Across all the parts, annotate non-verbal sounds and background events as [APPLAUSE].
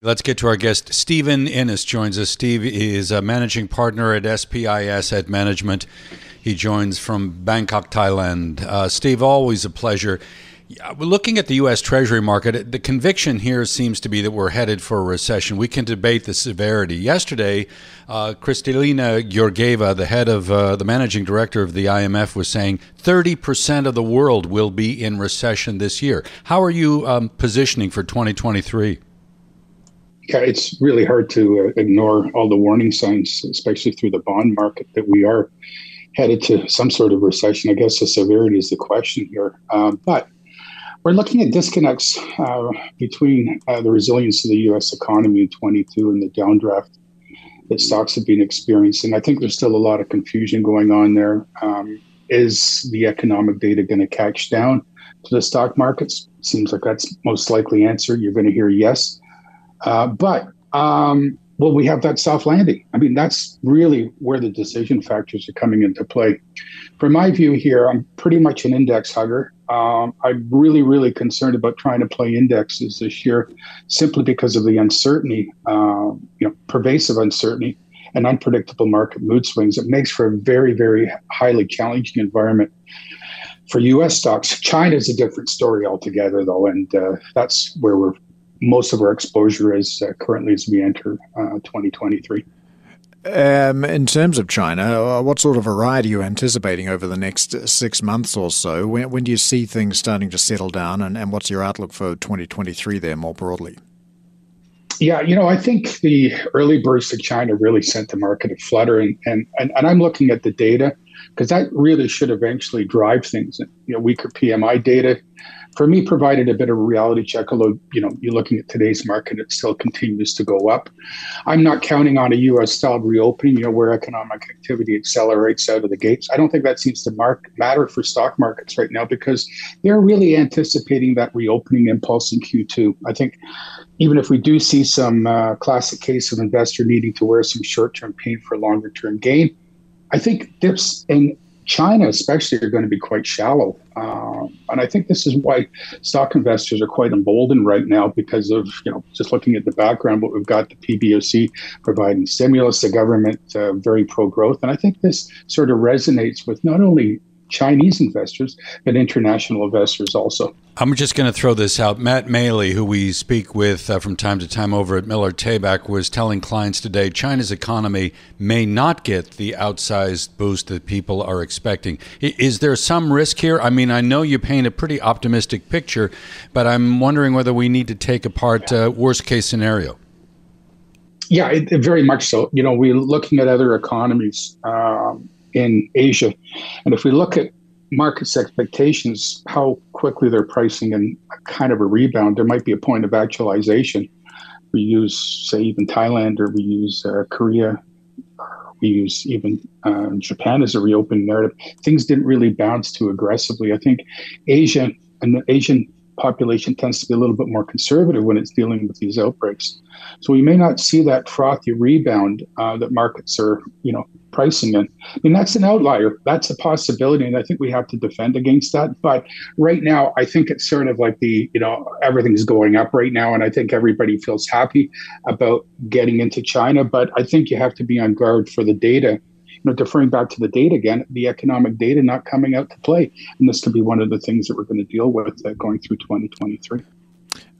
Let's get to our guest. Stephen Innes joins us. Steve is a managing partner at SPI Asset Management. He joins from Bangkok, Thailand. Uh, Steve, always a pleasure. Looking at the U.S. Treasury market. The conviction here seems to be that we're headed for a recession. We can debate the severity. Yesterday, uh, Kristalina Georgieva, the head of uh, the managing director of the IMF, was saying 30% of the world will be in recession this year. How are you um, positioning for 2023? Yeah, it's really hard to uh, ignore all the warning signs, especially through the bond market, that we are headed to some sort of recession. I guess the severity is the question here. Um, but we're looking at disconnects uh, between uh, the resilience of the U.S. economy in 22 and the downdraft that stocks have been experiencing. I think there's still a lot of confusion going on there. Um, is the economic data going to catch down to the stock markets? Seems like that's most likely answer. You're going to hear yes. Uh, but um, will we have that soft landing? I mean, that's really where the decision factors are coming into play. From my view here, I'm pretty much an index hugger. Um, I'm really, really concerned about trying to play indexes this year, simply because of the uncertainty, uh, you know, pervasive uncertainty and unpredictable market mood swings. It makes for a very, very highly challenging environment for U.S. stocks. China is a different story altogether, though, and uh, that's where we're most of our exposure is uh, currently as we enter uh, 2023. Um, in terms of China, uh, what sort of a ride are you anticipating over the next six months or so? When, when do you see things starting to settle down, and, and what's your outlook for 2023 there more broadly? Yeah, you know, I think the early burst of China really sent the market a flutter, and and, and, and I'm looking at the data because that really should eventually drive things. You know, weaker PMI data. For me provided a bit of a reality check although you know you're looking at today's market it still continues to go up. I'm not counting on a us style reopening you know where economic activity accelerates out of the gates. I don't think that seems to mark, matter for stock markets right now because they're really anticipating that reopening impulse in q2 i think even if we do see some uh, classic case of investor needing to wear some short-term pain for longer-term gain i think dips in China, especially, are going to be quite shallow. Uh, and I think this is why stock investors are quite emboldened right now because of, you know, just looking at the background, what we've got the PBOC providing stimulus, the government uh, very pro growth. And I think this sort of resonates with not only Chinese investors, but international investors also. I'm just going to throw this out. Matt Maley, who we speak with uh, from time to time over at Miller Tabak, was telling clients today China's economy may not get the outsized boost that people are expecting. Is there some risk here? I mean, I know you paint a pretty optimistic picture, but I'm wondering whether we need to take apart uh, worst case scenario. Yeah, it, it very much so. You know, we're looking at other economies. Um, in Asia. And if we look at markets' expectations, how quickly they're pricing in a kind of a rebound, there might be a point of actualization. We use, say, even Thailand, or we use uh, Korea, we use even uh, Japan as a reopening narrative. Things didn't really bounce too aggressively. I think Asia and the Asian population tends to be a little bit more conservative when it's dealing with these outbreaks. So we may not see that frothy rebound uh, that markets are, you know, pricing in. I mean, that's an outlier. That's a possibility, and I think we have to defend against that. But right now, I think it's sort of like the, you know, everything's going up right now, and I think everybody feels happy about getting into China. But I think you have to be on guard for the data you know, deferring back to the data again, the economic data not coming out to play. And this could be one of the things that we're going to deal with uh, going through 2023.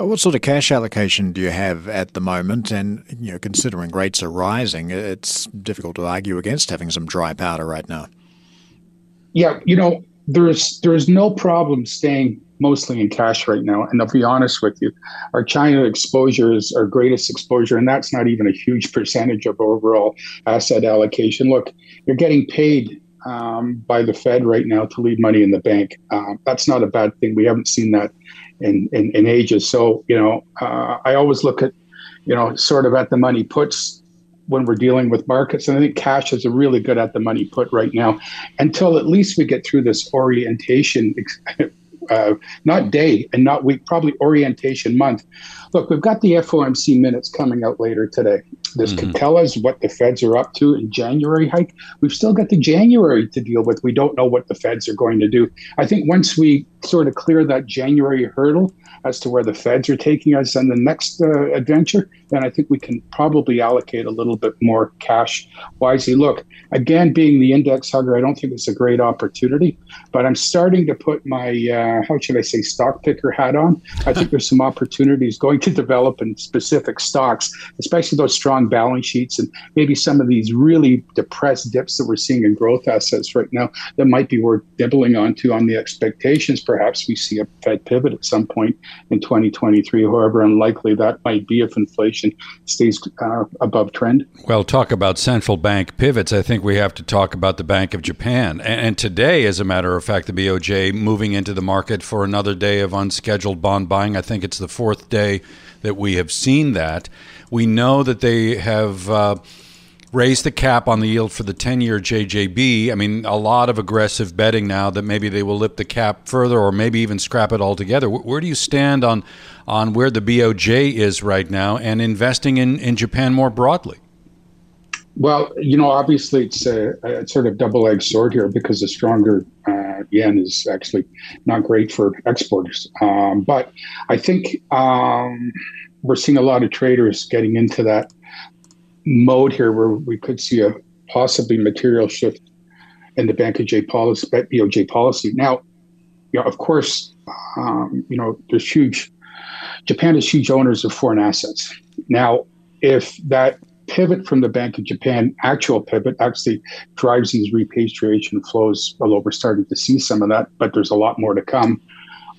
Uh, what sort of cash allocation do you have at the moment? And you know, considering rates are rising, it's difficult to argue against having some dry powder right now. Yeah, you know, there's there's no problem staying mostly in cash right now. And I'll be honest with you, our China exposure is our greatest exposure, and that's not even a huge percentage of overall asset allocation. Look, you're getting paid um, by the Fed right now to leave money in the bank. Um, that's not a bad thing. We haven't seen that in, in, in ages. So, you know, uh, I always look at, you know, sort of at the money puts when we're dealing with markets. And I think cash is a really good at the money put right now until at least we get through this orientation, uh, not day and not week, probably orientation month. Look, we've got the FOMC minutes coming out later today. This mm-hmm. could tell us what the feds are up to in January hike. We've still got the January to deal with. We don't know what the feds are going to do. I think once we sort of clear that January hurdle as to where the feds are taking us on the next uh, adventure, then I think we can probably allocate a little bit more cash wisely. Look, again, being the index hugger, I don't think it's a great opportunity, but I'm starting to put my, uh, how should I say, stock picker hat on. I think there's some [LAUGHS] opportunities going to develop in specific stocks, especially those strong balance sheets and maybe some of these really depressed dips that we're seeing in growth assets right now that might be worth dibbling onto on the expectations. Perhaps we see a Fed pivot at some point in 2023, however unlikely that might be if inflation stays uh, above trend. Well, talk about central bank pivots. I think we have to talk about the Bank of Japan. And today, as a matter of fact, the BOJ moving into the market for another day of unscheduled bond buying. I think it's the fourth day that we have seen that. We know that they have. Uh, raised the cap on the yield for the 10 year JGB. I mean, a lot of aggressive betting now that maybe they will lift the cap further or maybe even scrap it altogether. Where do you stand on, on where the BOJ is right now and investing in, in Japan more broadly? Well, you know, obviously it's a, a sort of double edged sword here because a stronger uh, yen is actually not great for exporters. Um, but I think um, we're seeing a lot of traders getting into that mode here where we could see a possibly material shift in the Bank of J policy, BOJ policy. Now, you know, of course, um, you know, there's huge. Japan is huge owners of foreign assets. Now, if that pivot from the Bank of Japan, actual pivot, actually drives these repatriation flows, although we're starting to see some of that, but there's a lot more to come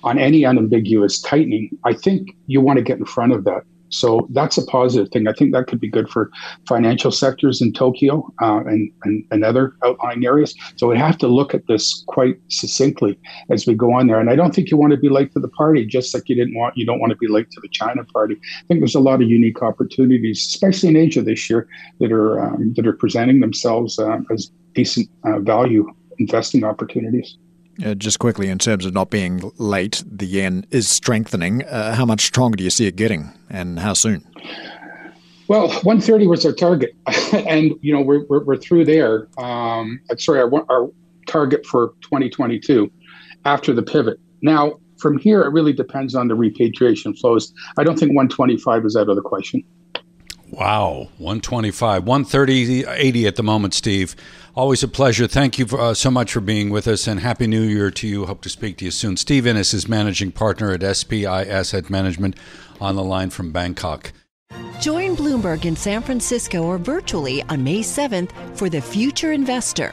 on any unambiguous tightening. I think you want to get in front of that. So that's a positive thing. I think that could be good for financial sectors in Tokyo uh, and, and, and other outlying areas. So we have to look at this quite succinctly as we go on there. And I don't think you want to be late to the party, just like you didn't want you don't want to be late to the China party. I think there's a lot of unique opportunities, especially in Asia this year, that are um, that are presenting themselves uh, as decent uh, value investing opportunities. Uh, just quickly, in terms of not being late, the yen is strengthening. Uh, how much stronger do you see it getting, and how soon? Well, 130 was our target, [LAUGHS] and you know we're, we're, we're through there. Um, sorry, our, our target for 2022 after the pivot. Now, from here, it really depends on the repatriation flows. I don't think 125 is out of the question. Wow, 125, 130, 80 at the moment, Steve. Always a pleasure. Thank you for, uh, so much for being with us, and Happy New Year to you. Hope to speak to you soon. Steve Innes is managing partner at SPI Asset Management on the line from Bangkok. Join Bloomberg in San Francisco or virtually on May 7th for the Future Investor